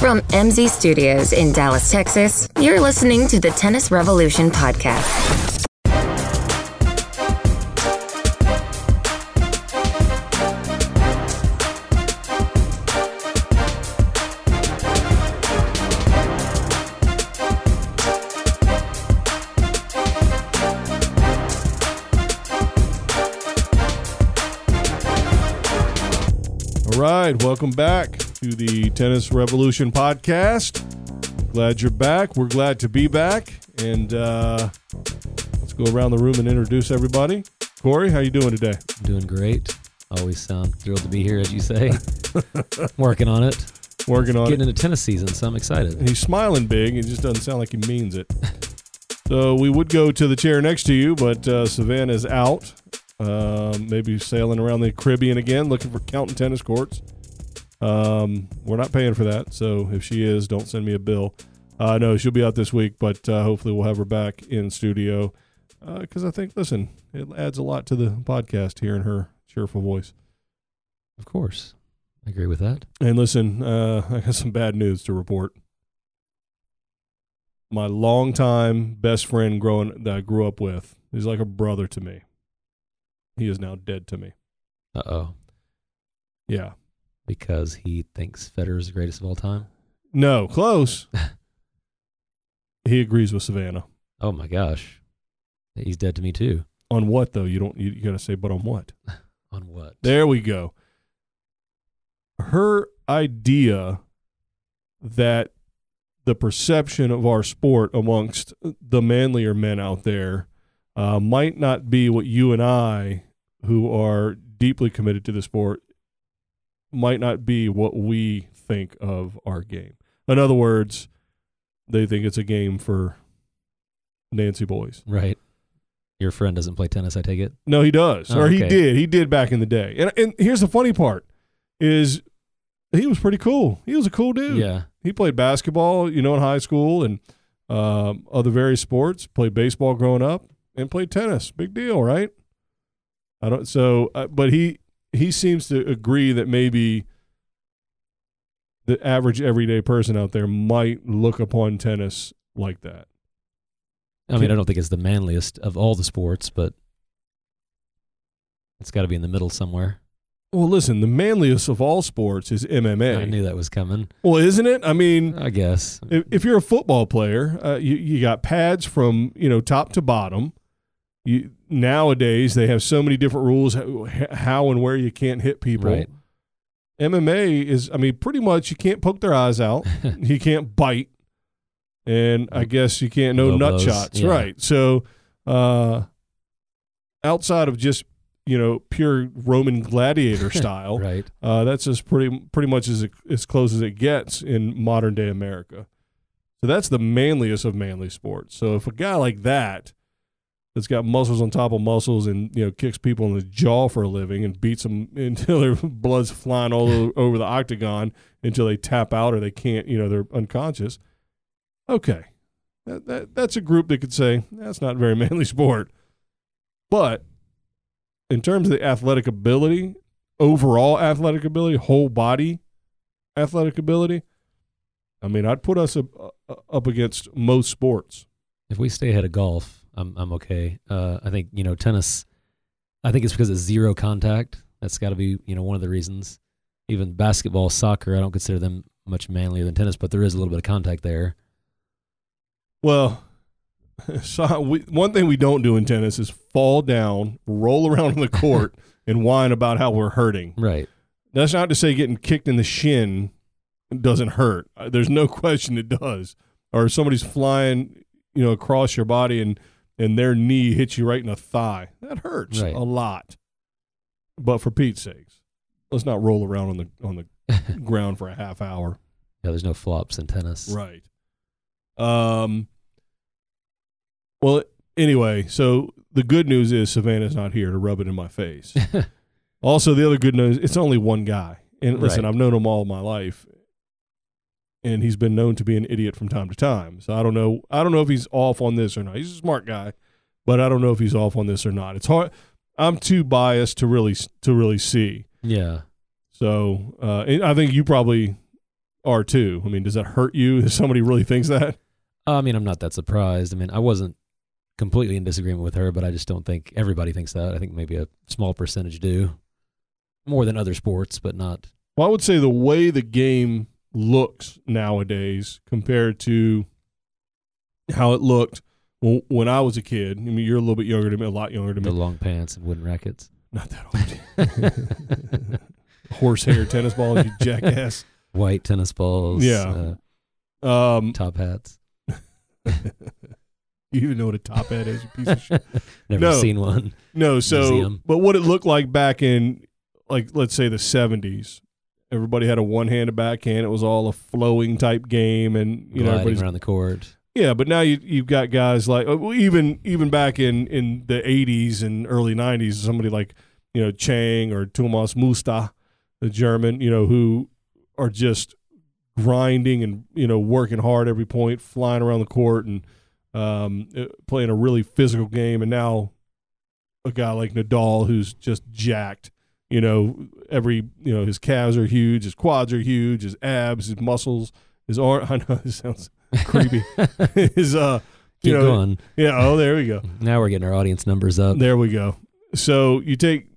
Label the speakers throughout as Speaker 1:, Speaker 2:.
Speaker 1: From MZ Studios in Dallas, Texas, you're listening to the Tennis Revolution podcast.
Speaker 2: All right, welcome back to the Tennis Revolution podcast. Glad you're back. We're glad to be back, and uh, let's go around the room and introduce everybody. Corey, how you doing today?
Speaker 3: Doing great. Always sound thrilled to be here, as you say. Working on it.
Speaker 2: Working on
Speaker 3: Getting
Speaker 2: it.
Speaker 3: into tennis season, so I'm excited.
Speaker 2: He's smiling big. It just doesn't sound like he means it. so we would go to the chair next to you, but uh, Savannah's out. Um, maybe sailing around the Caribbean again, looking for counting tennis courts. Um, we're not paying for that, so if she is, don't send me a bill. Uh, no, she'll be out this week, but uh, hopefully we'll have her back in studio because I think, listen, it adds a lot to the podcast hearing her cheerful voice.
Speaker 3: Of course. I agree with that.
Speaker 2: And listen, uh, I got some bad news to report. My longtime best friend growing that I grew up with, he's like a brother to me. He is now dead to me.
Speaker 3: Uh oh.
Speaker 2: Yeah.
Speaker 3: Because he thinks Federer is the greatest of all time.
Speaker 2: No, close. he agrees with Savannah.
Speaker 3: Oh my gosh. He's dead to me too.
Speaker 2: On what though? You don't you, you got to say but on what?
Speaker 3: On what?
Speaker 2: There we go. Her idea that the perception of our sport amongst the manlier men out there uh, might not be what you and I, who are deeply committed to the sport, might not be what we think of our game. In other words, they think it's a game for Nancy boys.
Speaker 3: Right. Your friend doesn't play tennis, I take it?
Speaker 2: No, he does,
Speaker 3: Oh,
Speaker 2: or he did. He did back in the day. And and here's the funny part: is he was pretty cool. He was a cool dude.
Speaker 3: Yeah.
Speaker 2: He played basketball, you know, in high school and um, other various sports. Played baseball growing up and played tennis. Big deal, right? I don't. So, uh, but he he seems to agree that maybe the average everyday person out there might look upon tennis like that.
Speaker 3: I mean, I don't think it's the manliest of all the sports, but it's got to be in the middle somewhere.
Speaker 2: Well, listen, the manliest of all sports is MMA.
Speaker 3: I knew that was coming.
Speaker 2: Well, isn't it? I mean,
Speaker 3: I guess.
Speaker 2: if, if you're a football player, uh, you you got pads from you know top to bottom. You nowadays they have so many different rules how, and where you can't hit people.
Speaker 3: Right.
Speaker 2: MMA is, I mean, pretty much you can't poke their eyes out, you can't bite, and I guess you can't no nut
Speaker 3: blows,
Speaker 2: shots.
Speaker 3: yeah.
Speaker 2: Right. So, uh, outside of just you know pure Roman gladiator style,
Speaker 3: Right.
Speaker 2: uh, that's just pretty pretty much as as close as it gets in modern day America. So that's the manliest of manly sports. So if a guy like that, that's got muscles on top of muscles and you know kicks people in the jaw for a living and beats them until their blood's flying all over the octagon until they tap out or they can't, you know, they're unconscious. Okay, that, that that's a group that could say that's not very manly sport, but in terms of the athletic ability, overall athletic ability, whole body athletic ability, I mean, I'd put us up, uh, up against most sports.
Speaker 3: If we stay ahead of golf, I'm I'm okay. Uh, I think you know tennis. I think it's because it's zero contact. That's got to be you know one of the reasons. Even basketball, soccer, I don't consider them much manlier than tennis, but there is a little bit of contact there.
Speaker 2: Well, so we, one thing we don't do in tennis is fall down, roll around on the court, and whine about how we're hurting.
Speaker 3: Right.
Speaker 2: That's not to say getting kicked in the shin doesn't hurt. Uh, There's no question it does. Or if somebody's flying, you know, across your body and and their knee hits you right in the thigh. That hurts
Speaker 3: Right.
Speaker 2: a lot. But for Pete's sakes, let's not roll around on the on the ground for a half hour.
Speaker 3: Yeah, there's no flops in tennis.
Speaker 2: Right. Um. Well, anyway, so the good news is Savannah's not here to rub it in my face. also, the other good news, it's only one guy. And listen,
Speaker 3: Right.
Speaker 2: I've known him all my life, and he's been known to be an idiot from time to time. So I don't know. I don't know if he's off on this or not. He's a smart guy, but I don't know if he's off on this or not. It's hard. I'm too biased to really to really see.
Speaker 3: Yeah.
Speaker 2: So uh, I think you probably are too. I mean, does that hurt you if somebody really thinks that?
Speaker 3: I mean, I'm not that surprised. I mean, I wasn't completely in disagreement with her, but I just don't think everybody thinks that. I think maybe a small percentage do. More than other sports, but not.
Speaker 2: Well, I would say the way the game looks nowadays compared to how it looked when, when I was a kid. I mean, you're a little bit younger than me, a lot younger than
Speaker 3: The
Speaker 2: me.
Speaker 3: The long pants and wooden rackets.
Speaker 2: Not that old. Horsehair tennis balls, you jackass.
Speaker 3: White tennis balls.
Speaker 2: Yeah.
Speaker 3: Uh,
Speaker 2: Um,
Speaker 3: top hats.
Speaker 2: you even know what a top hat is, you piece of shit.
Speaker 3: Never
Speaker 2: No.
Speaker 3: seen one.
Speaker 2: No, so
Speaker 3: Museum.
Speaker 2: but what it looked like back in like let's say the seventies, everybody had a one handed backhand. It was all a flowing type game and you know everybody's
Speaker 3: around the court.
Speaker 2: Yeah, but now you you've got guys like uh, well, even even back in in the eighties and early nineties, somebody like you know Chang or Thomas Muster, the German, you know, who are just grinding and you know working hard every point, flying around the court and um, uh, playing a really physical game. And now a guy like Nadal, who's just jacked, you know, every you know his calves are huge, his quads are huge, his abs, his muscles, his arm. I know this sounds creepy. his uh,
Speaker 3: Keep
Speaker 2: you know,
Speaker 3: going.
Speaker 2: yeah. Oh, there we go.
Speaker 3: Now we're getting our audience numbers up.
Speaker 2: There we go. So you take,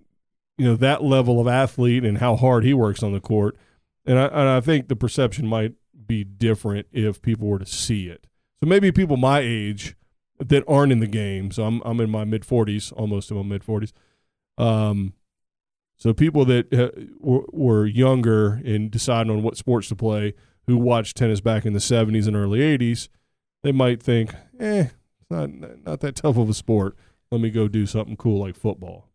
Speaker 2: you know, that level of athlete and how hard he works on the court, and I and I think the perception might be different if people were to see it. So maybe people my age that aren't in the game. So I'm I'm in my mid forties, almost in my mid forties. Um, so people that uh, were, were younger and deciding on what sports to play, who watched tennis back in the '70s and early '80s, they might think, eh, it's not not that tough of a sport let me go do something cool like football.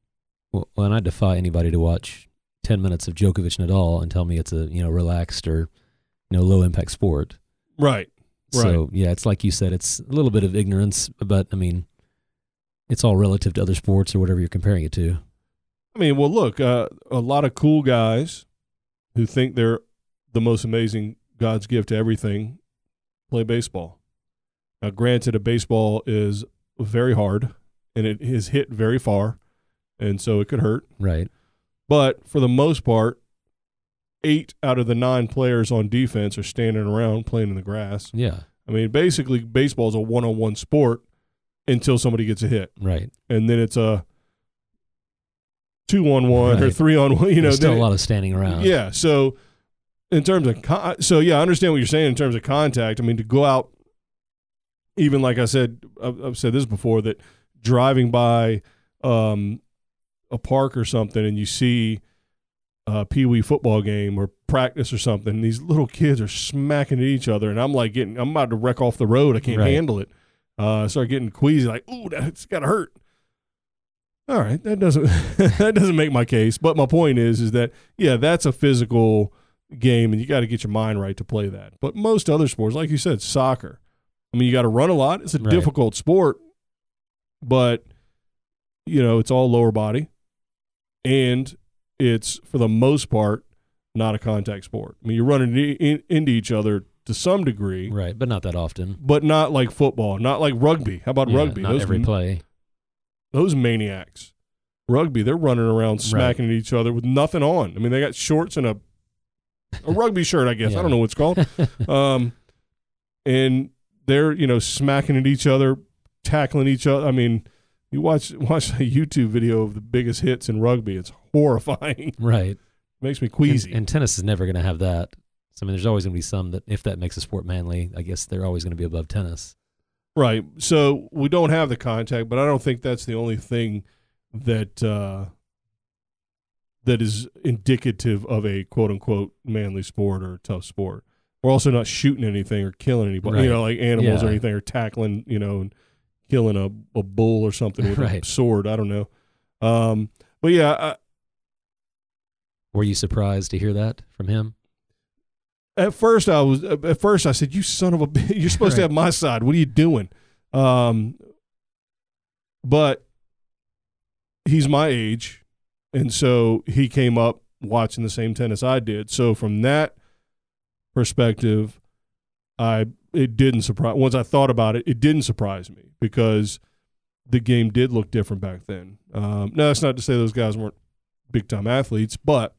Speaker 3: Well, and I defy anybody to watch ten minutes of Djokovic Nadal and tell me it's a you know relaxed or you know low impact sport.
Speaker 2: Right. Right.
Speaker 3: So yeah, it's like you said, it's a little bit of ignorance, but I mean, it's all relative to other sports or whatever you're comparing it to.
Speaker 2: I mean, well, look, uh, a lot of cool guys who think they're the most amazing God's gift to everything play baseball. Now, granted, a baseball is very hard and it is hit very far, and so it could hurt.
Speaker 3: Right.
Speaker 2: But for the most part, eight out of the nine players on defense are standing around playing in the grass.
Speaker 3: Yeah.
Speaker 2: I mean, basically, baseball is a one on one sport until somebody gets a hit.
Speaker 3: Right.
Speaker 2: and then it's a two on one or three on one. You know,
Speaker 3: There's still a lot of standing around.
Speaker 2: yeah. So in terms of con- so yeah, I understand what you're saying in terms of contact. I mean, to go out, even like I said, I've, I've said this before that driving by um, a park or something and you see a pee wee football game or practice or something, these little kids are smacking at each other, and I'm like getting, I'm about to wreck off the road. I can't
Speaker 3: Right.
Speaker 2: handle it. Uh, I start getting queasy, like, ooh, that's gotta hurt. All right, that doesn't that doesn't make my case. But my point is, is that yeah, that's a physical game, and you got to get your mind right to play that. But most other sports, like you said, soccer. I mean, you got to run a lot. It's a
Speaker 3: Right.
Speaker 2: difficult sport, but you know, it's all lower body, and it's for the most part not a contact sport. I mean, you're running in, in, into each other to some degree,
Speaker 3: Right. But not that often.
Speaker 2: but not like football, not like rugby. How about
Speaker 3: Yeah,
Speaker 2: rugby?
Speaker 3: Not
Speaker 2: those,
Speaker 3: every play.
Speaker 2: Those maniacs. Rugby, they're running around smacking at each other with nothing on. I mean, they got shorts and a a rugby shirt, I guess. I don't know what it's called. Um, and they're you know smacking at each other, tackling each other. I mean, you watch watch a YouTube video of the biggest hits in rugby. It's horrifying.
Speaker 3: right.
Speaker 2: Makes me
Speaker 3: And,
Speaker 2: queasy.
Speaker 3: and tennis is never going to have that. So I mean, there's always going to be some that if that makes a sport manly, I guess they're always going to be above tennis.
Speaker 2: Right. So we don't have the contact, but I don't think that's the only thing that uh, that is indicative of a quote unquote manly sport or tough sport. We're also not shooting anything or killing anybody, you know, like animals or anything, or tackling, you know, and killing a, a bull or something with a sword. I don't know. Um, but yeah, I,
Speaker 3: Were you surprised to hear that from him?
Speaker 2: At first I was at first I said, "You son of a! You're supposed to have my side. What are you doing?" Um, but he's my age, and so he came up watching the same tennis I did. So from that perspective, I it didn't surprise. Once I thought about it, it didn't surprise me because the game did look different back then. Um, now that's not to say those guys weren't big time athletes, but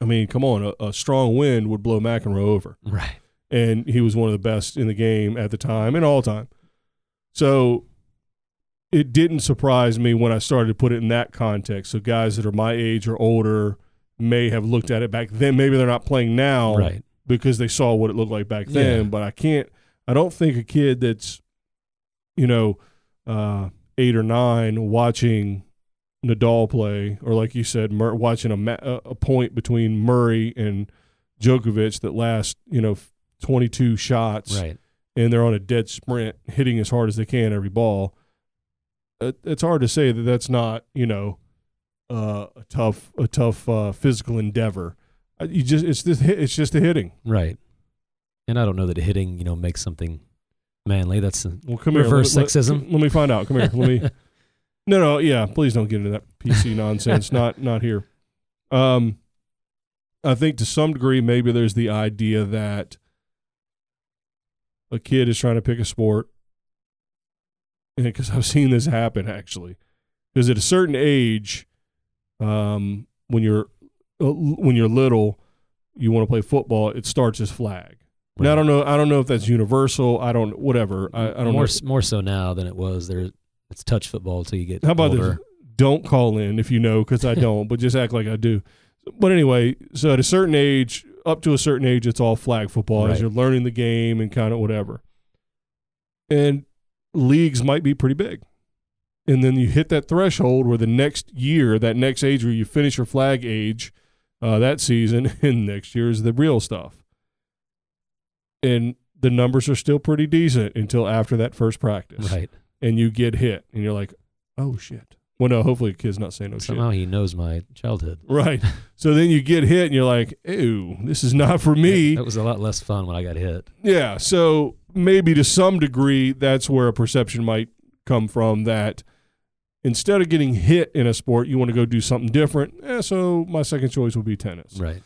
Speaker 2: I mean, come on, a, a strong wind would blow McEnroe over,
Speaker 3: Right.
Speaker 2: and he was one of the best in the game at the time and all time. So it didn't surprise me when I started to put it in that context. So guys that are my age or older may have looked at it back then. Maybe they're not playing now,
Speaker 3: Right.
Speaker 2: because they saw what it looked like back then.
Speaker 3: Yeah.
Speaker 2: But I can't. I don't think a kid that's, you know, uh, eight or nine watching Nadal play, or like you said, Mur- watching a ma- a point between Murray and Djokovic that lasts, you know, twenty two shots,
Speaker 3: Right.
Speaker 2: and they're on a dead sprint, hitting as hard as they can every ball. It, it's hard to say that that's not, you know, uh, a tough a tough uh, physical endeavor. Uh, You just it's this it's just the hitting.
Speaker 3: Right. And I don't know that hitting, you know, makes something manly. That's
Speaker 2: Well, come
Speaker 3: Reverse
Speaker 2: here. Let,
Speaker 3: sexism.
Speaker 2: Let, let me find out. Come here. Let me. No, no, yeah. Please don't get into that PC nonsense. not, not here. Um, I think to some degree, maybe there's the idea that a kid is trying to pick a sport, because I've seen this happen actually. Because at a certain age, um, when you're uh, when you're little, you want to play football. It starts as flag. Now I don't know. I don't know if that's universal. I don't. Whatever. I, I don't
Speaker 3: more
Speaker 2: know.
Speaker 3: more so now than it was. There, it's touch football until you get
Speaker 2: How about
Speaker 3: older.
Speaker 2: this? Don't call in if you know, because I don't. but just act like I do. But anyway, so at a certain age, up to a certain age, it's all flag football as you're learning the game and kind of whatever. And leagues might be pretty big. And then you hit that threshold where the next year, that next age where you finish your flag age uh, that season, and next year is the real stuff. And the numbers are still pretty decent until after that first practice
Speaker 3: Right.
Speaker 2: And you get hit, and you're like, "Oh shit." Well, no, hopefully the kid's not saying "Oh
Speaker 3: Somehow he knows my childhood.
Speaker 2: Right. so then you get hit, and you're like, "Ew, this is not for me."
Speaker 3: That was a lot less fun when I got hit.
Speaker 2: Yeah. So maybe to some degree, that's where a perception might come from that instead of getting hit in a sport, you want to go do something different. Eh, so my second choice would be tennis.
Speaker 3: Right.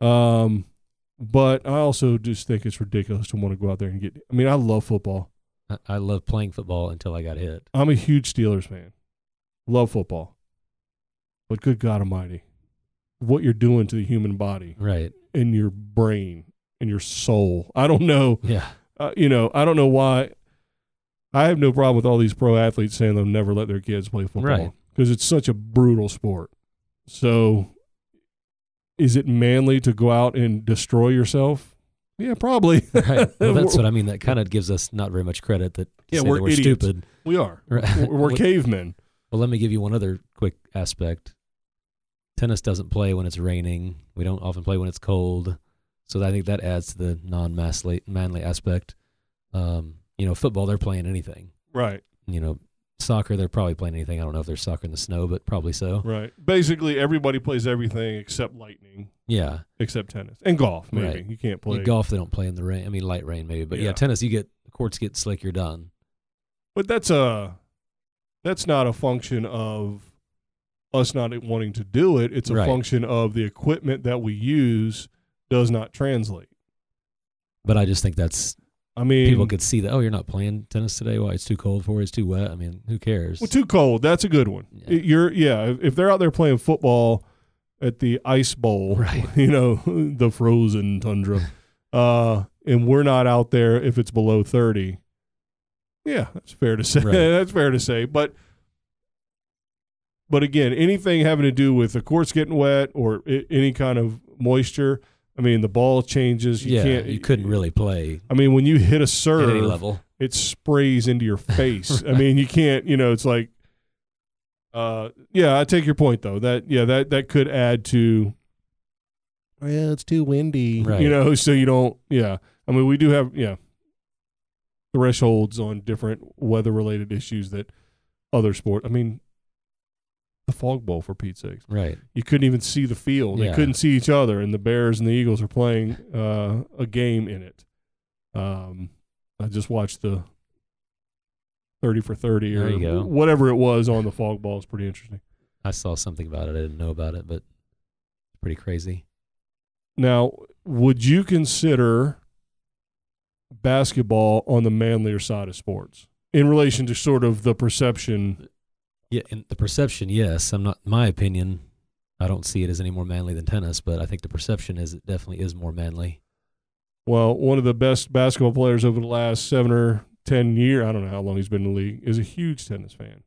Speaker 2: Um, but I also just think it's ridiculous to want to go out there and get. I mean, I love football.
Speaker 3: I, I loved playing football until I got hit.
Speaker 2: I'm a huge Steelers fan. Love football. But good God Almighty, what you're doing to the human body
Speaker 3: Right.
Speaker 2: and your brain and your soul. I don't know.
Speaker 3: Yeah.
Speaker 2: Uh, you know, I don't know why. I have no problem with all these pro athletes saying they'll never let their kids play football
Speaker 3: Right.
Speaker 2: because it's such a brutal sport. So, is it manly to go out and destroy yourself? Yeah, probably.
Speaker 3: Right. Well, that's what I mean. That kind of gives us not very much credit that
Speaker 2: Yeah, we're
Speaker 3: that we're stupid.
Speaker 2: we are.
Speaker 3: Right.
Speaker 2: We're, we're cavemen.
Speaker 3: Well, let me give you one other quick aspect. Tennis doesn't play when it's raining. We don't often play when it's cold. So I think that adds to the non-manly manly aspect. Um, you know, football they're playing anything.
Speaker 2: Right.
Speaker 3: You know, soccer they're probably playing anything. I don't know if they're soccer in the snow, but probably so.
Speaker 2: Right. Basically, everybody plays everything except lightning,
Speaker 3: Yeah.
Speaker 2: except tennis and golf. Maybe
Speaker 3: Right.
Speaker 2: you can't play
Speaker 3: golf they don't play in the rain. I mean light rain maybe, but yeah,
Speaker 2: Yeah.
Speaker 3: tennis you get courts get slick, you're done.
Speaker 2: But that's a that's not a function of us not wanting to do it. It's a
Speaker 3: Right.
Speaker 2: function of the equipment that we use does not translate.
Speaker 3: But I just think that's
Speaker 2: I mean,
Speaker 3: people could see that. Oh, you're not playing tennis today. Why? It's too cold for you. It's too wet. I mean, who cares?
Speaker 2: well, too cold. That's a good one.
Speaker 3: Yeah.
Speaker 2: You're yeah. If, they're out there playing football at the ice bowl,
Speaker 3: Right.
Speaker 2: You know, the frozen tundra, uh, and we're not out there if it's below thirty. Yeah, that's fair to say.
Speaker 3: Right.
Speaker 2: that's fair to say. But but again, anything having to do with the courts getting wet or I- any kind of moisture, I mean, the ball changes. You
Speaker 3: yeah,
Speaker 2: can't.
Speaker 3: you couldn't really play
Speaker 2: I mean, when you hit a
Speaker 3: at
Speaker 2: serve,
Speaker 3: any level.
Speaker 2: it sprays into your face. I mean, you can't. You know, it's like. Uh, yeah, I take your point though. That yeah, that that could add to. Yeah, it's too windy.
Speaker 3: Right.
Speaker 2: You know, so you don't. Yeah, I mean, we do have yeah. Thresholds on different weather-related issues that other sport. I mean, the fog bowl for Pete's sakes.
Speaker 3: Right.
Speaker 2: You couldn't even see the field. They couldn't see each other, and the Bears and the Eagles were playing uh, a game in it. Um, I just watched the thirty for thirty or
Speaker 3: There go.
Speaker 2: whatever it was on the fog bowl. It's pretty interesting.
Speaker 3: I saw something about it. I didn't know about it, but it's pretty crazy.
Speaker 2: Now, would you consider basketball on the manlier side of sports in relation to sort of the perception?
Speaker 3: Yeah, in the perception, yes. I'm not. My opinion, I don't see it as any more manly than tennis, but I think the perception is it definitely is more manly.
Speaker 2: Well, one of the best basketball players over the last seven or ten year, I don't know how long he's been in the league, is a huge tennis fan.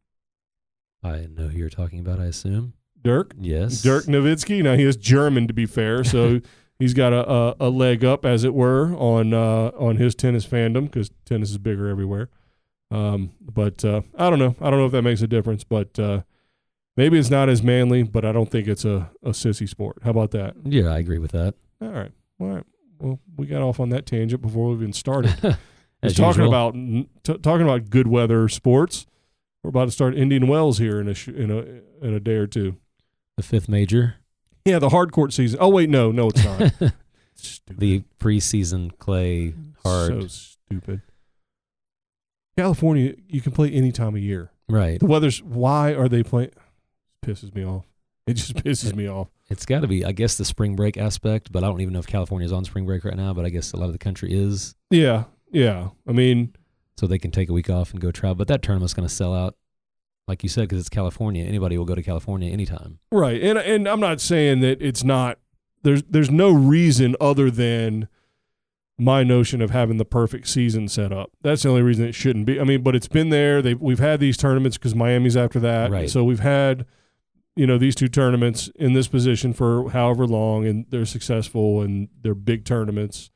Speaker 3: I know who you're talking about. I assume.
Speaker 2: Dirk,
Speaker 3: Yes.
Speaker 2: Dirk Nowitzki. Now he is German, to be fair, so he's got a, a, a leg up, as it were, on uh, on his tennis fandom because tennis is bigger everywhere. Um, but uh, I don't know. I don't know if that makes a difference, but uh, maybe it's not as manly. But I don't think it's a, a sissy sport. How about that?
Speaker 3: Yeah, I agree with that.
Speaker 2: All right. All right. Well, we got off on that tangent before we even started.
Speaker 3: As
Speaker 2: talking
Speaker 3: usual.
Speaker 2: about t- talking about good weather sports. We're about to start Indian Wells here in a sh- in a in a day or two.
Speaker 3: the fifth major,
Speaker 2: Yeah, the hard court season. Oh wait, no, no, it's not. stupid.
Speaker 3: the preseason clay hard.
Speaker 2: So stupid. California, you can play any time of year.
Speaker 3: right.
Speaker 2: The weather's. Why are they playing? Pisses me off. It just pisses me off.
Speaker 3: It's got to be, I guess, the spring break aspect, but I don't even know if California's on spring break right now. But I guess a lot of the country is,
Speaker 2: Yeah, yeah. I mean,
Speaker 3: so they can take a week off and go travel. But that tournament's going to sell out, like you said, because it's California. Anybody will go to California anytime.
Speaker 2: Right. And and I'm not saying that it's not there's there's no reason other than my notion of having the perfect season set up. That's the only reason it shouldn't be. I mean, but it's been there. They we've had these tournaments cuz Miami's after that.
Speaker 3: Right.
Speaker 2: So we've had you know these two tournaments in this position for however long and they're successful and they're big tournaments.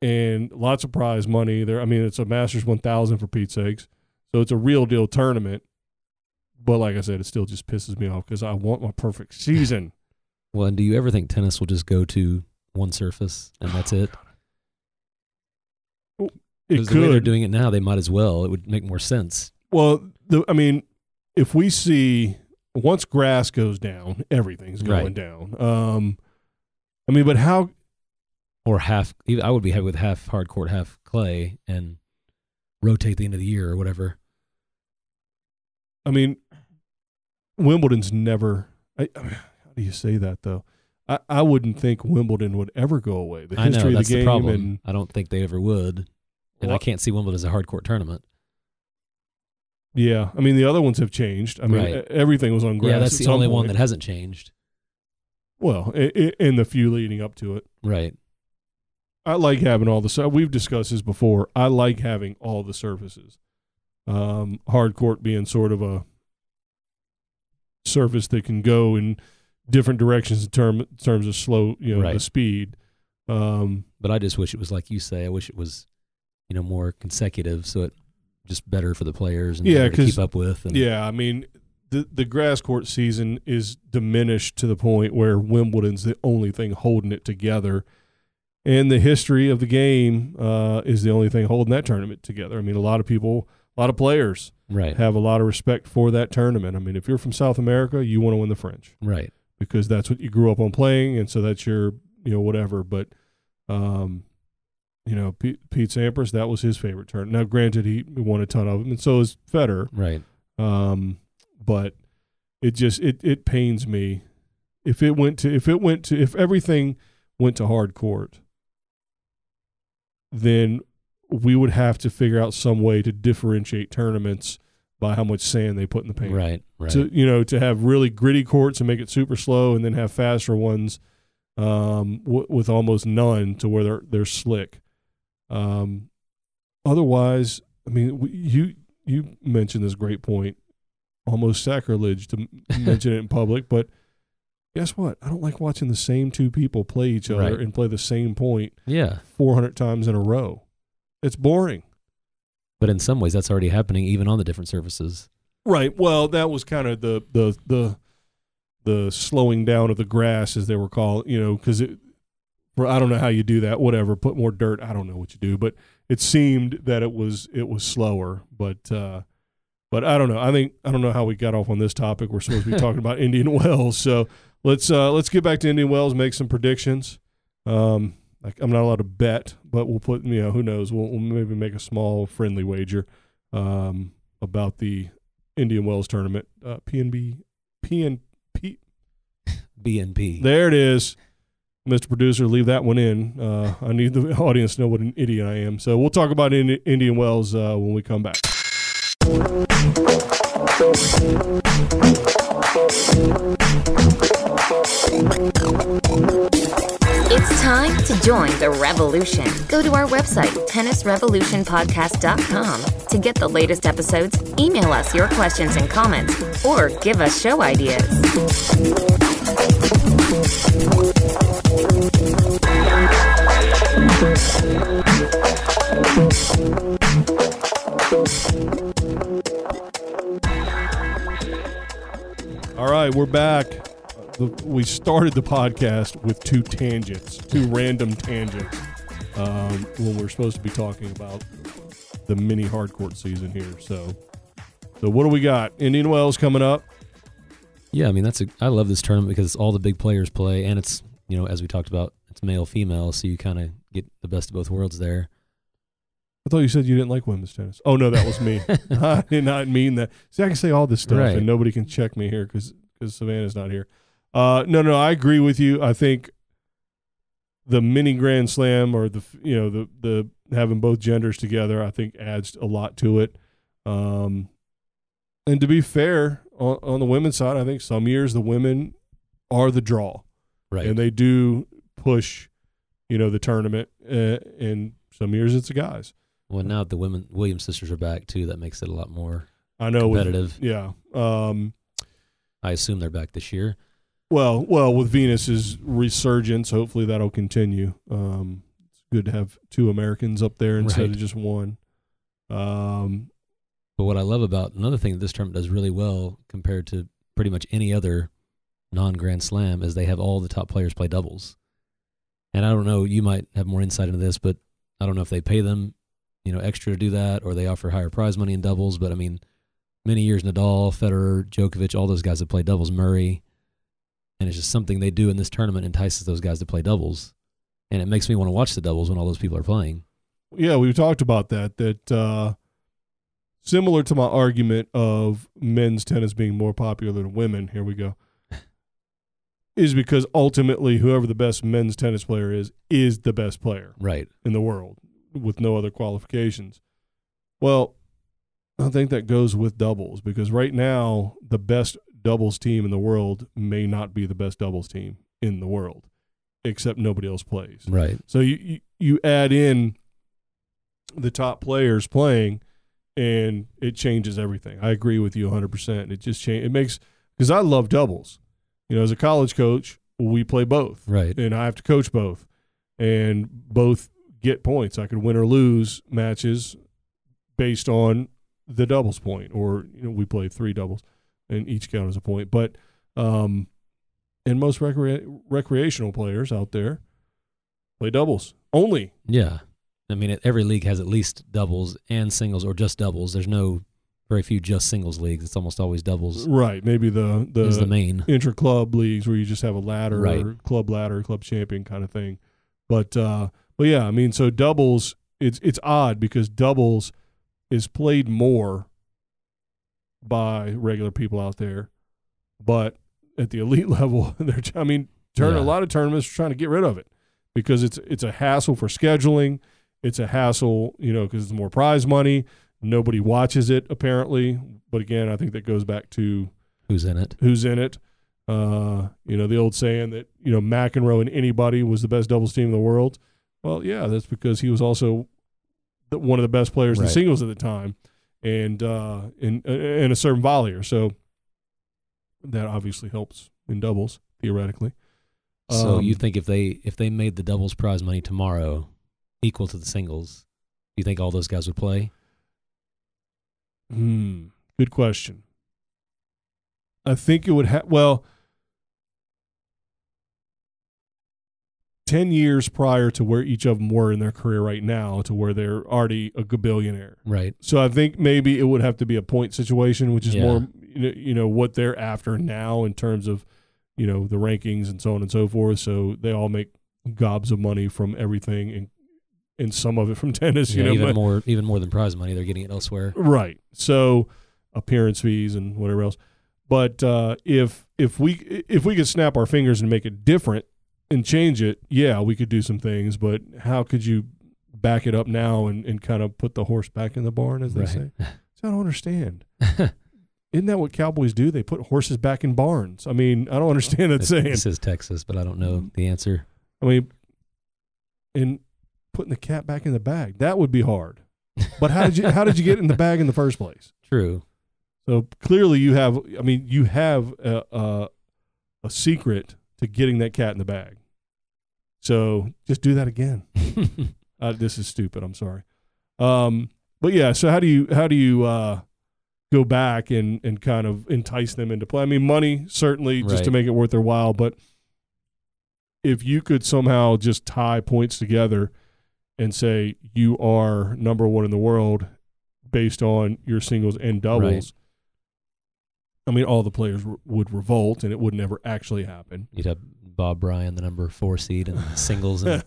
Speaker 2: And lots of prize money. There I mean it's a Masters 1000 for Pete's sakes. So it's a real deal tournament. But like I said, it still just pisses me off because I want my perfect season.
Speaker 3: Well, and do you ever think tennis will just go to one surface and that's it?
Speaker 2: It
Speaker 3: Because the way they're doing it now, they might as well. It would make more sense.
Speaker 2: well, the, I mean, if we see once grass goes down, everything's going
Speaker 3: Right.
Speaker 2: down. Um, I mean, but how?
Speaker 3: Or half. I would be happy with half hard court, half clay, and rotate the end of the year or whatever.
Speaker 2: I mean, Wimbledon's never. I, I mean, how do you say that though? I, I wouldn't think Wimbledon would ever go away. The
Speaker 3: I know
Speaker 2: history
Speaker 3: that's
Speaker 2: of the
Speaker 3: the
Speaker 2: game
Speaker 3: problem.
Speaker 2: and
Speaker 3: I don't think they ever would, and I
Speaker 2: Well,
Speaker 3: can't see Wimbledon as a hard court tournament.
Speaker 2: yeah, I mean the other ones have changed. I mean
Speaker 3: Right.
Speaker 2: e- everything was on grass.
Speaker 3: yeah, that's
Speaker 2: at
Speaker 3: the
Speaker 2: some
Speaker 3: only one
Speaker 2: point.
Speaker 3: that hasn't changed.
Speaker 2: Well, i i in the few leading up to it.
Speaker 3: Right.
Speaker 2: I like having all the. sur- We've discussed this before. I like having all the surfaces. Um, hard court being sort of a surface that can go in different directions in term, terms of slow, you know, the speed. Um,
Speaker 3: But I just wish it was like you say. I wish it was, you know, more consecutive, so it just better for the players and
Speaker 2: Yeah,
Speaker 3: to keep up with. And
Speaker 2: yeah, I mean, the the grass court season is diminished to the point where Wimbledon's the only thing holding it together, and the history of the game uh, is the only thing holding that tournament together. I mean, a lot of people, a lot of players
Speaker 3: right,
Speaker 2: have a lot of respect for that tournament. I mean, if you're from South America, you want to win the French
Speaker 3: right.
Speaker 2: Because that's what you grew up on playing, and so that's your you know whatever. But um, you know, Pete, Pete Sampras, that was his favorite turn. Now, granted, he won a ton of them, and so is Federer.
Speaker 3: Right.
Speaker 2: Um, but it just it it pains me if it went to if it went to if everything went to hard court, then we would have to figure out some way to differentiate tournaments by how much sand they put in the paint.
Speaker 3: Right. Right.
Speaker 2: To you know to have really gritty courts and make it super slow, and then have faster ones um, w- with almost none to where they're they're slick. Um, otherwise, I mean, w- you you mentioned this great point, almost sacrilege to mention it in public, but guess what? I don't like watching the same two people play each other
Speaker 3: Right.
Speaker 2: and play the same point
Speaker 3: yeah.
Speaker 2: 400 times in a row. It's boring.
Speaker 3: But in some ways, that's already happening even on the different surfaces.
Speaker 2: Right. Well, that was kind of the the the the slowing down of the grass, as they were called. You know, because I don't know how you do that. Whatever. Put more dirt. I don't know what you do, but it seemed that it was it was slower. But uh, but I don't know. I think I don't know how we got off on this topic. We're supposed to be talking about Indian Wells, so let's uh, let's get back to Indian Wells. Make some predictions. Um, like I'm not allowed to bet, but we'll put you know who knows. We'll, we'll maybe make a small friendly wager um, about the Indian Wells tournament. Uh, PNB, PNP.
Speaker 3: BNP.
Speaker 2: There it is, Mr. Producer. Leave that one in. Uh, I need the audience to know what an idiot I am. So we'll talk about Indi- Indian Wells uh, when we come back.
Speaker 1: Time to join the revolution. Go to our website, tennisrevolutionpodcast.com, to get the latest episodes, email us your questions and comments, or give us show ideas.
Speaker 2: All right, we're back. The, we started the podcast with two tangents, two random tangents, um, when we're supposed to be talking about the mini hardcourt season here. So, so what do we got? Indian Wells coming up.
Speaker 3: Yeah, I mean that's a. I love this tournament because all the big players play, and it's you know as we talked about, it's male female, so you kind of get the best of both worlds there.
Speaker 2: I thought you said you didn't like women's tennis. Oh no, that was me. I did not mean that. See, I can say all this stuff,
Speaker 3: Right.
Speaker 2: and nobody can check me here because because Savannah's not here. Uh, no, no, I agree with you. I think the mini Grand Slam or the you know the the having both genders together, I think adds a lot to it. Um, and to be fair, on, on the women's side, I think some years the women are the draw
Speaker 3: Right.
Speaker 2: and they do push, you know, the tournament. Uh, and some years it's the guys.
Speaker 3: well, now the women Williams sisters are back too. That makes it a lot more
Speaker 2: I know. with-
Speaker 3: competitive.
Speaker 2: yeah. Um,
Speaker 3: I assume they're back this year.
Speaker 2: Well, well, with Venus's resurgence, hopefully that'll continue. Um, it's good to have two Americans up there instead
Speaker 3: Right.
Speaker 2: of just one. Um,
Speaker 3: But what I love about another thing that this tournament does really well compared to pretty much any other non Grand Slam is they have all the top players play doubles. And I don't know, you might have more insight into this, but I don't know if they pay them, you know, extra to do that or they offer higher prize money in doubles. But I mean, many years Nadal, Federer, Djokovic, all those guys that play doubles, Murray, and it's just something they do in this tournament entices those guys to play doubles. And it makes me want to watch the doubles when all those people are playing.
Speaker 2: yeah, we talked about that. That uh, similar to my argument of men's tennis being more popular than women. Here we go. Is because ultimately, whoever the best men's tennis player is, is the best player.
Speaker 3: Right.
Speaker 2: in the world with no other qualifications. Well, I think that goes with doubles because right now the best doubles team in the world may not be the best doubles team in the world, except nobody else plays.
Speaker 3: Right.
Speaker 2: So you you, you add in the top players playing, and it changes everything. I agree with you 100. percent It just change. It makes because I love doubles. You know, as a college coach, we play both
Speaker 3: Right.
Speaker 2: and I have to coach both, and both get points. I could win or lose matches based on the doubles point, or you know, we play three doubles, and each count as a point. But um, and most recre- recreational players out there play doubles only.
Speaker 3: Yeah. I mean, every league has at least doubles and singles or just doubles. There's no very few just singles leagues. It's almost always doubles
Speaker 2: Right? Maybe the the,
Speaker 3: is the main.
Speaker 2: intra club leagues where you just have a ladder
Speaker 3: Right.
Speaker 2: or club ladder, club champion kind of thing. But uh but yeah, I mean so doubles it's it's odd because doubles is played more by regular people out there. But at the elite level, they're I mean, turn a lot of tournaments are trying to get rid of it because it's it's a hassle for scheduling. It's a hassle, you know, because it's more prize money. Nobody watches it apparently. But again, I think that goes back to
Speaker 3: Who's in it?
Speaker 2: who's in it. Uh, you know, the old saying that, you know, McEnroe and anybody was the best doubles team in the world. Well, yeah, that's because he was also the, one of the best players in
Speaker 3: Right.
Speaker 2: singles at the time and uh, and, and a certain volleyer. So that obviously helps in doubles, theoretically.
Speaker 3: So
Speaker 2: Um,
Speaker 3: you think if they if they made the doubles prize money tomorrow equal to the singles, you think all those guys would play?
Speaker 2: Hmm. Good question. I think it would have, well, 10 years prior to where each of them were in their career right now to where they're already a billionaire.
Speaker 3: Right.
Speaker 2: So I think maybe it would have to be a point situation, which is
Speaker 3: Yeah.
Speaker 2: more, you know, you know, what they're after now in terms of, you know, the rankings and so on and so forth. So they all make gobs of money from everything and, and some of it from tennis, you
Speaker 3: Yeah,
Speaker 2: know,
Speaker 3: even
Speaker 2: but-
Speaker 3: more even more than prize money, they're getting it elsewhere.
Speaker 2: Right. So appearance fees and whatever else. But uh, if if we if we could snap our fingers and make it different and change it, yeah, we could do some things. But how could you back it up now and, and kind of put the horse back in the barn, as they
Speaker 3: Right.
Speaker 2: say? So I don't understand. Isn't that what cowboys do? They put horses back in barns. I mean, I don't understand that saying.
Speaker 3: This is Texas, but I don't know the answer.
Speaker 2: I mean, and putting the cat back in the bag. That would be hard. But how did you how did you get in the bag in the first place?
Speaker 3: True.
Speaker 2: So clearly you have I mean you have a, a, a secret to getting that cat in the bag. So just do that again. Uh, this is stupid. I'm sorry. Um, but yeah, so how do you how do you uh, go back and and kind of entice them into play? I mean, money certainly just to make it worth their while, but if you could somehow just tie points together and say you are number one in the world based on your singles and doubles.
Speaker 3: Right.
Speaker 2: I mean, all the players would revolt, and it would never actually happen.
Speaker 3: You'd have Bob Bryan, the number four seed in singles and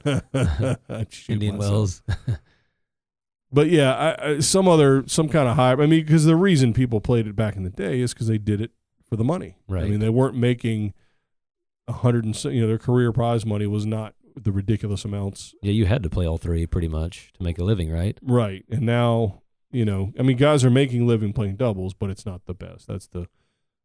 Speaker 3: Indian
Speaker 2: myself.
Speaker 3: Wells.
Speaker 2: But yeah, I, I, some other some kind of hype. I mean, because the reason people played it back in the day is because they did it for the money.
Speaker 3: Right.
Speaker 2: I mean, they weren't making a hundred and you know their career prize money was not the ridiculous amounts.
Speaker 3: yeah, you had to play all three pretty much to make a living, right?
Speaker 2: Right. And now you know, I mean, guys are making living playing doubles, but it's not the best. That's the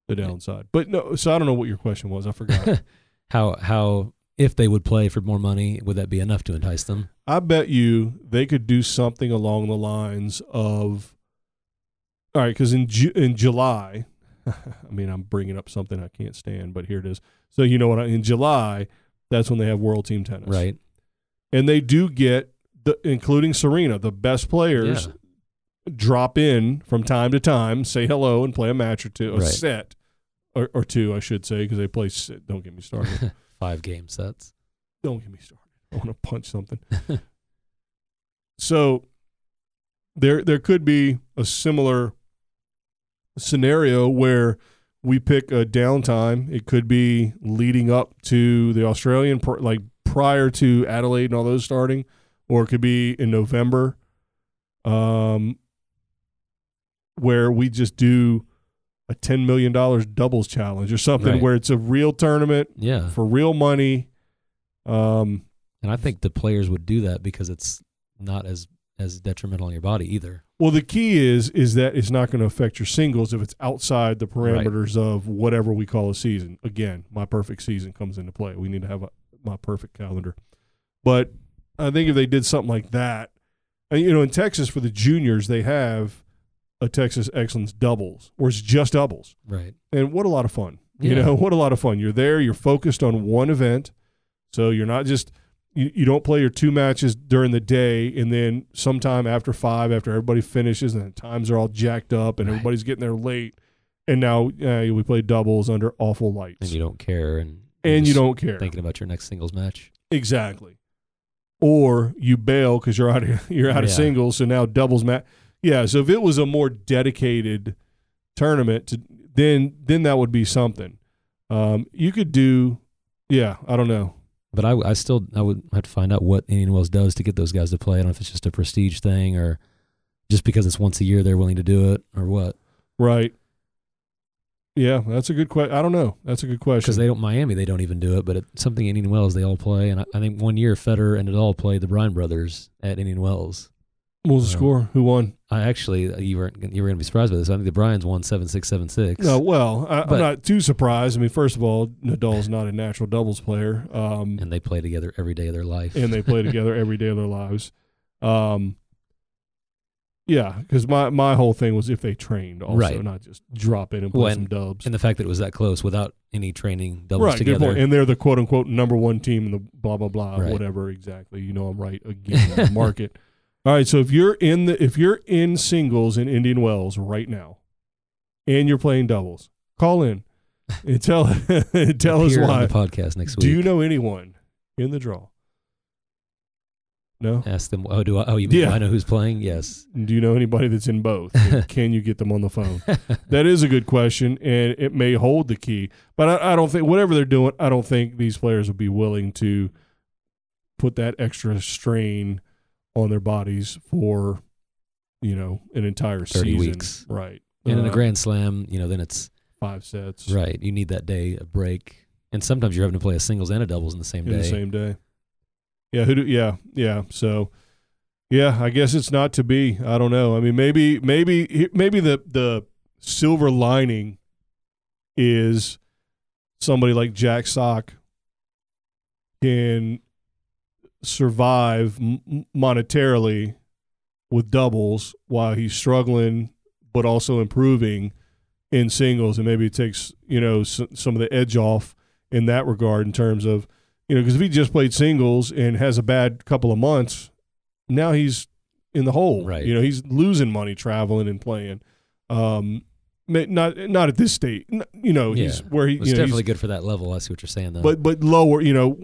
Speaker 2: the downside. But no, so I don't know what your question was. I forgot.
Speaker 3: how how if they would play for more money, would that be enough to entice them?
Speaker 2: I bet you they could do something along the lines of, all right, because in Ju- in July, I mean, I'm bringing up something I can't stand, but here it is. So you know what? I, in July, that's when they have World Team Tennis,
Speaker 3: Right.
Speaker 2: And they do get the, including Serena, the best players
Speaker 3: Yeah.
Speaker 2: drop in from time to time, say hello, and play a match or two, a
Speaker 3: Right.
Speaker 2: set or, or two, I should say, because they play. Don't get me started.
Speaker 3: Five game sets.
Speaker 2: Don't get me started. I want to punch something. so there there could be a similar scenario where we pick a downtime. It could be leading up to the Australian, pr- like prior to Adelaide and all those starting, or it could be in November, um, where we just do a ten million dollars doubles challenge or something,
Speaker 3: Right.
Speaker 2: where it's a real tournament
Speaker 3: Yeah.
Speaker 2: for real money. Um,
Speaker 3: And I think the players would do that because it's not as as detrimental on your body either.
Speaker 2: well, the key is is that it's not going to affect your singles if it's outside the
Speaker 3: Right.
Speaker 2: parameters of whatever we call a season. Again, my perfect season comes into play. We need to have a, my perfect calendar. But I think if they did something like that, and, you know, in Texas for the juniors, they have a Texas Excellence doubles, where it's just doubles.
Speaker 3: Right.
Speaker 2: And what a lot of fun. You know, what a lot of fun. You're there, you're focused on one event. So you're not just you, you don't play your two matches during the day and then sometime after five, after everybody finishes and the times are all jacked up and
Speaker 3: Right.
Speaker 2: everybody's getting there late. And now uh, we play doubles under awful lights.
Speaker 3: And you don't care and
Speaker 2: and you don't care.
Speaker 3: thinking about your next singles match.
Speaker 2: Exactly. Or you bail because you're out of you're out of singles, so now doubles match. Yeah. So if it was a more dedicated tournament, to, then then that would be something. Um, you could do, yeah. I don't know.
Speaker 3: But I, I still I would have to find out what Indian Wells does to get those guys to play. I don't know if it's just a prestige thing or just because it's once a year they're willing to do it or what.
Speaker 2: Right. Yeah, that's a good question. I don't know. That's a good question.
Speaker 3: Because they don't Miami they don't even do it, but it's something Indian Wells they all play. And I, I think one year Federer and Nadal played the Bryan brothers at Indian Wells.
Speaker 2: What was the score? Who won?
Speaker 3: I actually you weren't you were gonna be surprised by this. I think the Bryans won seven six seven six.
Speaker 2: No, well, I, I'm not too surprised. I mean, first of all, Nadal's not a natural doubles player. Um,
Speaker 3: and they play together every day of their life.
Speaker 2: and they play together every day of their lives. Um, yeah, because my, my whole thing was if they trained also,
Speaker 3: Right.
Speaker 2: not just drop in and play
Speaker 3: Well,
Speaker 2: some dubs.
Speaker 3: and the fact that it was that close without any training doubles
Speaker 2: right, good
Speaker 3: together.
Speaker 2: point. And they're the quote unquote number one team in the blah blah blah
Speaker 3: Right.
Speaker 2: whatever exactly. You know, I'm right again market. All right, so if you're in the if you're in singles in Indian Wells right now, and you're playing doubles, call in and tell tell us
Speaker 3: Appear on
Speaker 2: why.
Speaker 3: the podcast next week.
Speaker 2: Do you know anyone in the draw? No.
Speaker 3: Ask them. Oh, do I? Oh, you mean
Speaker 2: Yeah.
Speaker 3: I know who's playing? Yes.
Speaker 2: Do you know anybody that's in both? Can you get them on the phone? That is a good question, and it may hold the key. But I, I don't think whatever they're doing, I don't think these players would be willing to put that extra strain on their bodies for you know an entire
Speaker 3: 30
Speaker 2: season.
Speaker 3: weeks.
Speaker 2: right?
Speaker 3: and in a
Speaker 2: Uh,
Speaker 3: grand slam, you know, then it's
Speaker 2: five sets,
Speaker 3: right. You need that day a break, and sometimes you're having to play a singles and a doubles in the same
Speaker 2: in
Speaker 3: day.
Speaker 2: the same day. Yeah, who do, yeah, yeah. So, yeah, I guess it's not to be. I don't know. I mean, maybe, maybe, maybe the the silver lining is somebody like Jack Sock can survive m- monetarily with doubles while he's struggling, but also improving in singles, and maybe it takes you know s- some of the edge off in that regard in terms of you know because if he just played singles and has a bad couple of months, now he's in the hole.
Speaker 3: Right.
Speaker 2: You know he's losing money traveling and playing. Um, not not at this state. You know he's
Speaker 3: Yeah.
Speaker 2: where he
Speaker 3: It's
Speaker 2: know, he's-
Speaker 3: definitely good for that level. I see what you're saying, though.
Speaker 2: but but lower, you know,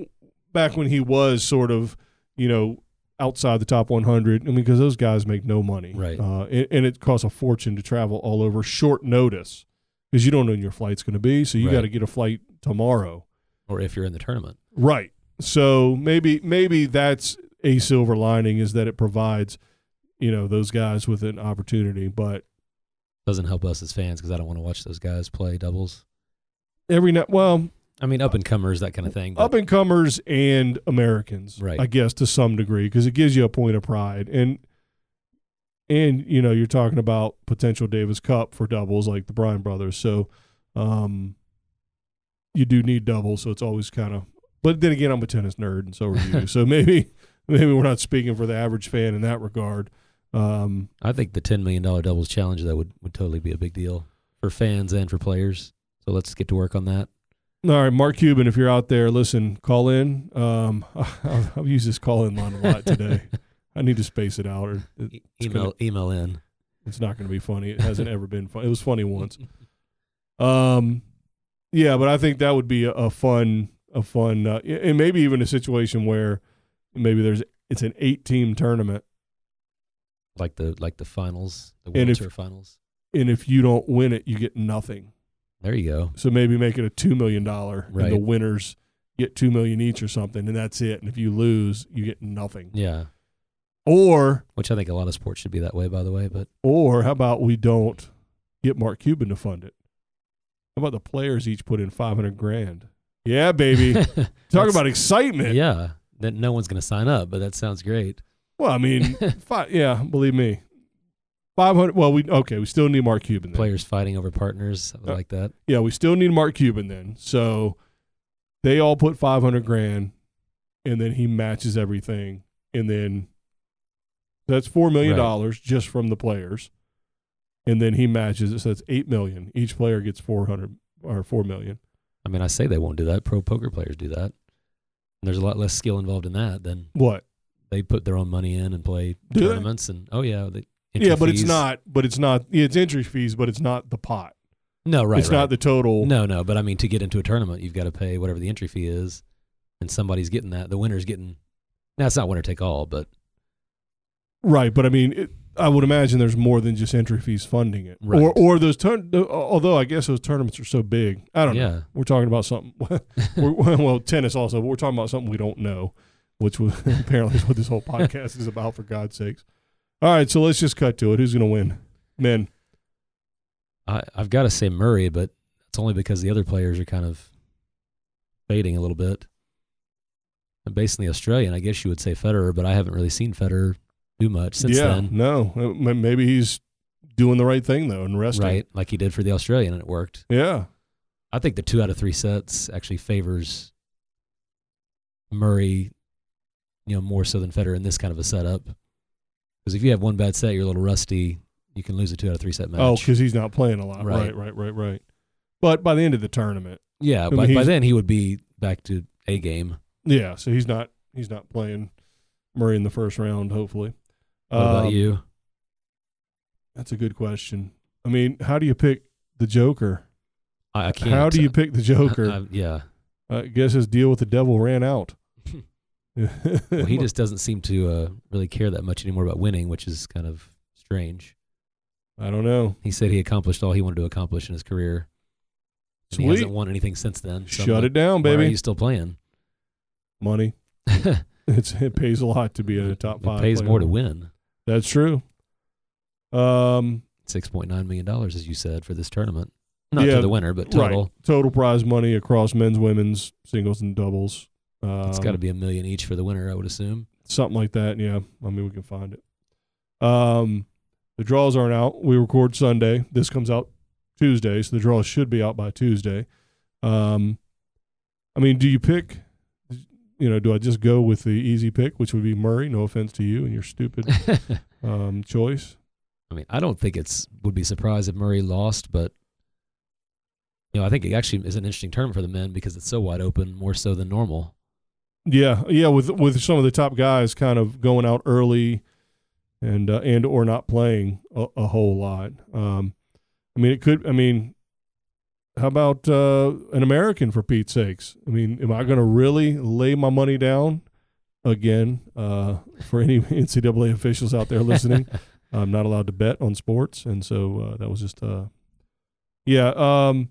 Speaker 2: back when he was sort of, you know, outside the top 100. I mean, because those guys make no money,
Speaker 3: Right.
Speaker 2: Uh, and, and it costs a fortune to travel all over short notice because you don't know when your flight's going to be, so you
Speaker 3: Right.
Speaker 2: got to get a flight tomorrow,
Speaker 3: or if you're in the tournament,
Speaker 2: right? So maybe maybe that's a silver lining is that it provides, you know, those guys with an opportunity, but.
Speaker 3: doesn't help us as fans because I don't want to watch those guys play doubles.
Speaker 2: Every night, well,
Speaker 3: I mean, up and comers, that kind of thing.
Speaker 2: up and comers and Americans,
Speaker 3: Right.
Speaker 2: I guess to some degree, because it gives you a point of pride, and and you know you're talking about potential Davis Cup for doubles like the Bryan brothers, so um, you do need doubles, so it's always kind of. But then again, I'm a tennis nerd, and so are you. so maybe maybe we're not speaking for the average fan in that regard. Um,
Speaker 3: I think the ten million dollar doubles challenge that would would totally be a big deal for fans and for players. So let's get to work on that.
Speaker 2: All right, Mark Cuban, if you're out there, listen, call in. Um, I've, I've used this call in line a lot today. I need to space it out, or it,
Speaker 3: email
Speaker 2: gonna-
Speaker 3: email in.
Speaker 2: it's not going to be funny. It hasn't ever been fun. It was funny once. Um, yeah, but I think that would be a, a fun, a fun, uh, and maybe even a situation where maybe there's it's an eight team tournament,
Speaker 3: like the like the finals, the
Speaker 2: And
Speaker 3: World
Speaker 2: if-
Speaker 3: Tour finals.
Speaker 2: and if you don't win it, you get nothing.
Speaker 3: There you go.
Speaker 2: So maybe make it a two million dollar, and the winners get two million each or something, and that's it. And if you lose, you get nothing.
Speaker 3: Yeah,
Speaker 2: Or
Speaker 3: which I think a lot of sports should be that way, by the way. But
Speaker 2: Or how about we don't get Mark Cuban to fund it? How about the players each put in five hundred grand? Yeah, baby. Talk about excitement.
Speaker 3: yeah, then no one's going to sign up, but that sounds great.
Speaker 2: Well, I mean, fi- yeah, believe me, five hundred. Well, we okay. We still need Mark Cuban. Then.
Speaker 3: Players fighting over partners,
Speaker 2: Uh,
Speaker 3: like that.
Speaker 2: Yeah, we still need Mark Cuban then. So they all put five hundred grand, and then he matches everything, and then that's four million dollars just from the players, and then he matches it. So that's eight million. Each player gets four hundred or four million.
Speaker 3: I mean, I say they won't do that. Pro poker players do that. And there's a lot less skill involved in that than
Speaker 2: What?
Speaker 3: they put their own money in and play
Speaker 2: Do they?
Speaker 3: tournaments. And oh yeah, the entry
Speaker 2: Yeah, but it's not. But it's not. Yeah, it's entry fees, but it's not the pot.
Speaker 3: No, right.
Speaker 2: it's
Speaker 3: right.
Speaker 2: not the total.
Speaker 3: No, no, but I mean, to get into a tournament, you've got to pay whatever the entry fee is, and somebody's getting that. The winner's getting. Now it's not winner take all, but
Speaker 2: Right, but I mean, it, I would imagine there's more than just entry fees funding it,
Speaker 3: Right.
Speaker 2: or or those turn. Although I guess those tournaments are so big, I don't know. We're talking about something. we're, well, tennis also, but we're talking about something we don't know, which was apparently is what this whole podcast is about. For God's sakes! All right, so let's just cut to it. Who's going to win? Men.
Speaker 3: I, I've got to say Murray, but it's only because the other players are kind of fading a little bit. And based on the Australian, I guess you would say Federer, but I haven't really seen Federer do much since
Speaker 2: yeah,
Speaker 3: then.
Speaker 2: no, Uh, maybe he's doing the right thing though and resting.
Speaker 3: Right, like he did for the Australian, and it worked.
Speaker 2: Yeah.
Speaker 3: I think the two out of three sets actually favors Murray, you know, more so than Federer in this kind of a setup. Because if you have one bad set, you're a little rusty. You can lose a two out of three set match.
Speaker 2: Oh, because he's not playing a lot. Right.
Speaker 3: Right.
Speaker 2: right, right, right, But by the end of the tournament,
Speaker 3: yeah,
Speaker 2: mean,
Speaker 3: by, by then he would be back to a game.
Speaker 2: yeah. So he's not he's not playing Murray in the first round. Hopefully.
Speaker 3: What about
Speaker 2: Um,
Speaker 3: you?
Speaker 2: That's a good question. I mean, how do you pick the Joker?
Speaker 3: I, I can't.
Speaker 2: How do you pick the Joker?
Speaker 3: I- I- yeah.
Speaker 2: I guess his deal with the devil ran out.
Speaker 3: Well, he just doesn't seem to uh, really care that much anymore about winning, which is kind of strange.
Speaker 2: I don't know.
Speaker 3: He said he accomplished all he wanted to accomplish in his career. And he hasn't won anything since then. So
Speaker 2: Shut
Speaker 3: like,
Speaker 2: it down,
Speaker 3: Why are
Speaker 2: baby.
Speaker 3: you still playing?
Speaker 2: Money.
Speaker 3: it
Speaker 2: It's it pays a lot to be in a top five.
Speaker 3: It pays
Speaker 2: player.
Speaker 3: more to win.
Speaker 2: That's true. Um,
Speaker 3: Six point nine million dollars, as you said, for this tournament. Not
Speaker 2: Yeah,
Speaker 3: to the winner, but total.
Speaker 2: right. Total prize money across men's, women's, singles, and doubles. Um,
Speaker 3: It's got to be a million each for the winner, I would assume.
Speaker 2: something like that. Yeah, I mean we can find it. Um, the draws aren't out. We record Sunday. This comes out Tuesday, so the draws should be out by Tuesday. Um, I mean, do you pick? you know, do I just go with the easy pick, which would be Murray? No offense to you and your stupid um, choice.
Speaker 3: I mean, I don't think it's would be surprised if Murray lost, but you know, I think it actually is an interesting term for the men because it's so wide open, more so than normal.
Speaker 2: Yeah, yeah, with with some of the top guys kind of going out early, and uh, and or not playing a, a whole lot. Um, I mean, it could. I mean, how about uh, an American for Pete's sakes? I mean, am I going to really lay my money down again uh, for any NCAA officials out there listening? I'm not allowed to bet on sports, and so uh, that was just uh, yeah. Um,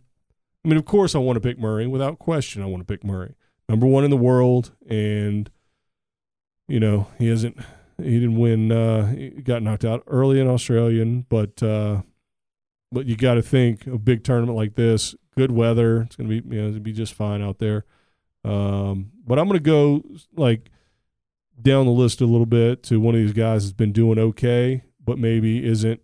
Speaker 2: I mean, of course, I want to pick Murray without question. I want to pick Murray, number one in the world, and you know he hasn't. He didn't win. Uh, he got knocked out early in Australian, but uh, but you got to think a big tournament like this, good weather, it's gonna be you know gonna be just fine out there. Um, but I'm gonna go like down the list a little bit to one of these guys that's been doing okay, but maybe isn't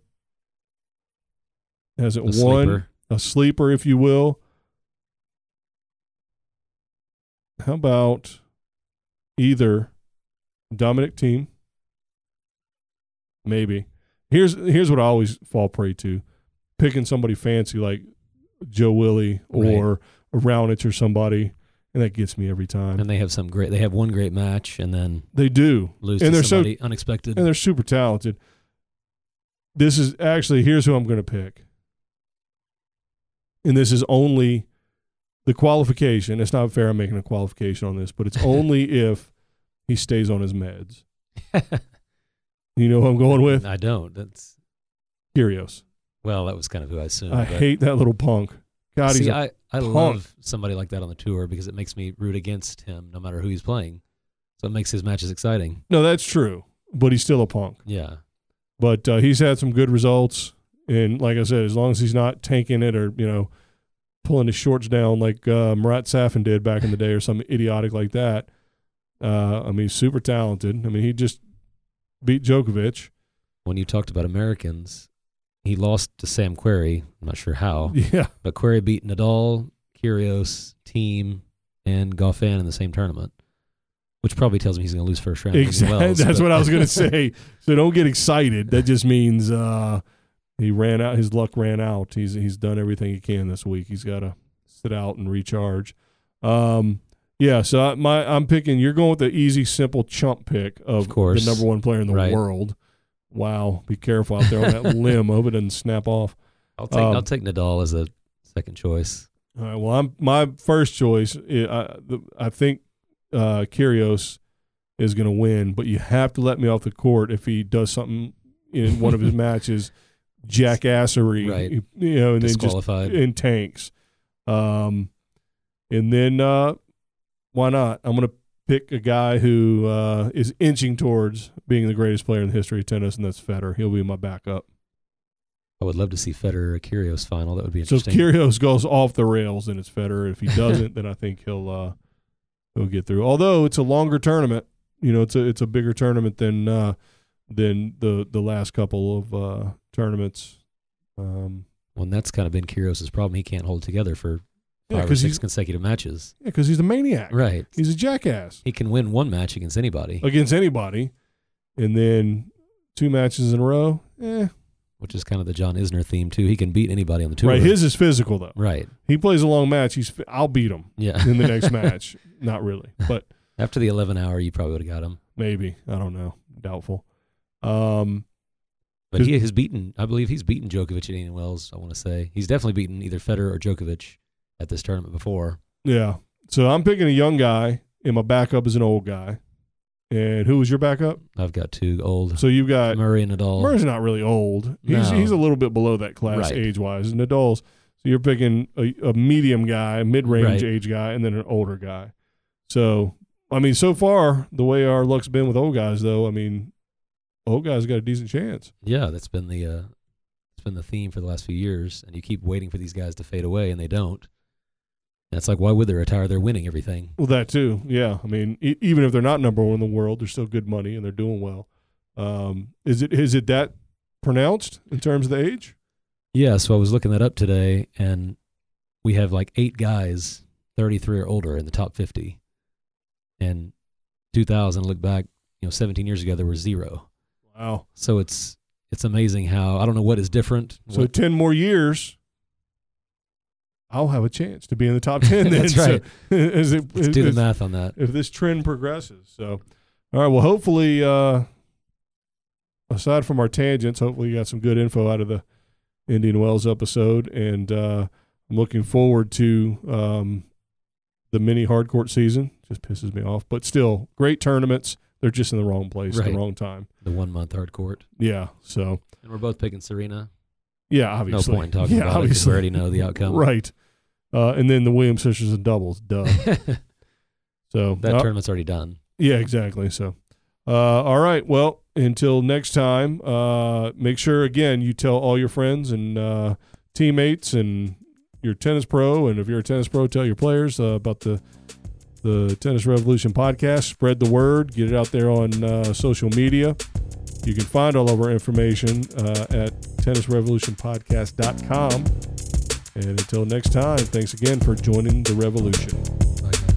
Speaker 2: hasn't
Speaker 3: A
Speaker 2: won
Speaker 3: sleeper.
Speaker 2: a sleeper, if you will. How about either Dominic Thiem? Maybe. Here's here's what I always fall prey to: picking somebody fancy like Joe Willie or a Raonic or somebody, and that gets me every time.
Speaker 3: And they have some great. They have one great match and then
Speaker 2: they do,
Speaker 3: lose
Speaker 2: And
Speaker 3: to
Speaker 2: they're so-
Speaker 3: somebody unexpected.
Speaker 2: and they're super talented. This is actually here's who I'm going to pick, and this is only the qualification. It's not fair. I'm making a qualification on this, but it's only if he stays on his meds. You know who I'm going with?
Speaker 3: I don't. That's
Speaker 2: Kyrgios.
Speaker 3: well, that was kind of who I assumed.
Speaker 2: I hate that little punk. God, he's
Speaker 3: See, I, I
Speaker 2: punk.
Speaker 3: love somebody like that on the tour because it makes me root against him no matter who he's playing. So it makes his matches exciting.
Speaker 2: no, that's true, but he's still a punk.
Speaker 3: Yeah.
Speaker 2: But uh, he's had some good results, and like I said, as long as he's not tanking it or you know pulling his shorts down like uh, Marat Safin did back in the day or something idiotic like that. Uh, I mean, super talented. I mean, he just beat Djokovic.
Speaker 3: When you talked about Americans, he lost to Sam Querrey. I'm not sure how,
Speaker 2: Yeah,
Speaker 3: but Querrey beat Nadal, Kyrgios, Thiem, and Goffin in the same tournament, which probably tells me he's going to lose first round.
Speaker 2: exactly.
Speaker 3: Wells,
Speaker 2: That's
Speaker 3: but-
Speaker 2: what I was going to say. So don't get excited. That just means uh, he ran out. His luck ran out. He's he's done everything he can this week. He's got to sit out and recharge. Um, yeah. So I, my I'm picking. You're going with the easy, simple chump pick of,
Speaker 3: Of course.
Speaker 2: the number one player in the
Speaker 3: Right.
Speaker 2: world. Wow. Be careful out there on that limb. Hope it doesn't snap off.
Speaker 3: I'll take
Speaker 2: Um,
Speaker 3: I'll take Nadal as a second choice.
Speaker 2: All right. Well, I'm my first choice. I I, the, I think uh, Kyrgios is going to win, but you have to let me off the court if he does something in one of his matches, jackassery,
Speaker 3: Right.
Speaker 2: you know, and then just in tanks. Um, and then uh, why not? I'm going to pick a guy who uh, is inching towards being the greatest player in the history of tennis, and that's Federer. He'll be my backup.
Speaker 3: I would love to see Federer or Kyrgios final. That would be interesting.
Speaker 2: So if. Kyrgios goes off the rails, and it's Federer. If he doesn't, then I think he'll uh, he'll get through. Although it's a longer tournament, you know, it's a it's a bigger tournament than uh, than the the last couple of uh, tournaments. Um,
Speaker 3: When that's kind of been Kyrgios' problem, he can't hold together for
Speaker 2: yeah,
Speaker 3: five or six consecutive matches.
Speaker 2: Yeah, because he's a maniac.
Speaker 3: Right.
Speaker 2: He's a jackass
Speaker 3: He can win one match against anybody,
Speaker 2: against anybody, and then two matches in a row. Eh,
Speaker 3: which is kind of the John Isner theme too. He can beat anybody on the tour.
Speaker 2: right. His is physical though.
Speaker 3: right.
Speaker 2: He plays a long match. He's I'll beat him
Speaker 3: Yeah.
Speaker 2: in the next match. Not really, but
Speaker 3: After the 11 hour, you probably would have got him.
Speaker 2: maybe I don't know. Doubtful. Um,
Speaker 3: But he has beaten, I believe he's beaten Djokovic at Indian Wells, I want to say. He's definitely beaten either Federer or Djokovic at this tournament before.
Speaker 2: Yeah. So I'm picking a young guy, and my backup is an old guy. And who was your backup?
Speaker 3: I've got two old
Speaker 2: So you've got
Speaker 3: Murray and Nadal.
Speaker 2: Murray's not really old. He's
Speaker 3: No.
Speaker 2: he's a little bit below that class
Speaker 3: Right.
Speaker 2: age wise. Nadal's. So you're picking a, a medium guy, mid range
Speaker 3: Right.
Speaker 2: age guy, and then an older guy. So I mean, so far the way our luck's been with old guys, though, I mean, old guys got a decent chance.
Speaker 3: Yeah, that's been the uh, it's been the theme for the last few years, and you keep waiting for these guys to fade away, and they don't. It's like, why would they retire? They're winning everything.
Speaker 2: Well, that too. Yeah. I mean, e- even if they're not number one in the world, they're still good money and they're doing well. Um, is it is it that pronounced in terms of the age?
Speaker 3: Yeah, so I was looking that up today, and we have like eight guys, 33 or older, in the top 50. And 2000. Look back, you know, 17 years ago there were zero.
Speaker 2: Wow.
Speaker 3: So it's it's amazing how I don't know what is different.
Speaker 2: So
Speaker 3: what-
Speaker 2: ten more years, I'll have a chance to be in the top ten. Then.
Speaker 3: That's right.
Speaker 2: So, is it,
Speaker 3: let's do the math on that.
Speaker 2: if this trend progresses. So, all right. Well, hopefully, uh, aside from our tangents, hopefully you got some good info out of the Indian Wells episode, and uh, I'm looking forward to um, the mini hard court season. Just pisses me off, but still great tournaments. They're just in the wrong place at the wrong time.
Speaker 3: The one month hard court,
Speaker 2: Yeah. So
Speaker 3: and we're both picking Serena.
Speaker 2: yeah, obviously.
Speaker 3: No point in talking
Speaker 2: yeah,
Speaker 3: about it
Speaker 2: obviously.
Speaker 3: we already know the outcome.
Speaker 2: Right. Uh, and then the Williams sisters and doubles. Duh.
Speaker 3: that
Speaker 2: So uh,
Speaker 3: tournament's already done.
Speaker 2: Yeah, exactly. So, uh, all right. Well, until next time, uh, make sure again you tell all your friends and uh, teammates and your tennis pro, and if you're a tennis pro, tell your players uh, about the the Tennis Revolution podcast. Spread the word. Get it out there on uh, social media. You can find all of our information uh, at tennisrevolutionpodcast.com. And until next time, thanks again for joining the revolution.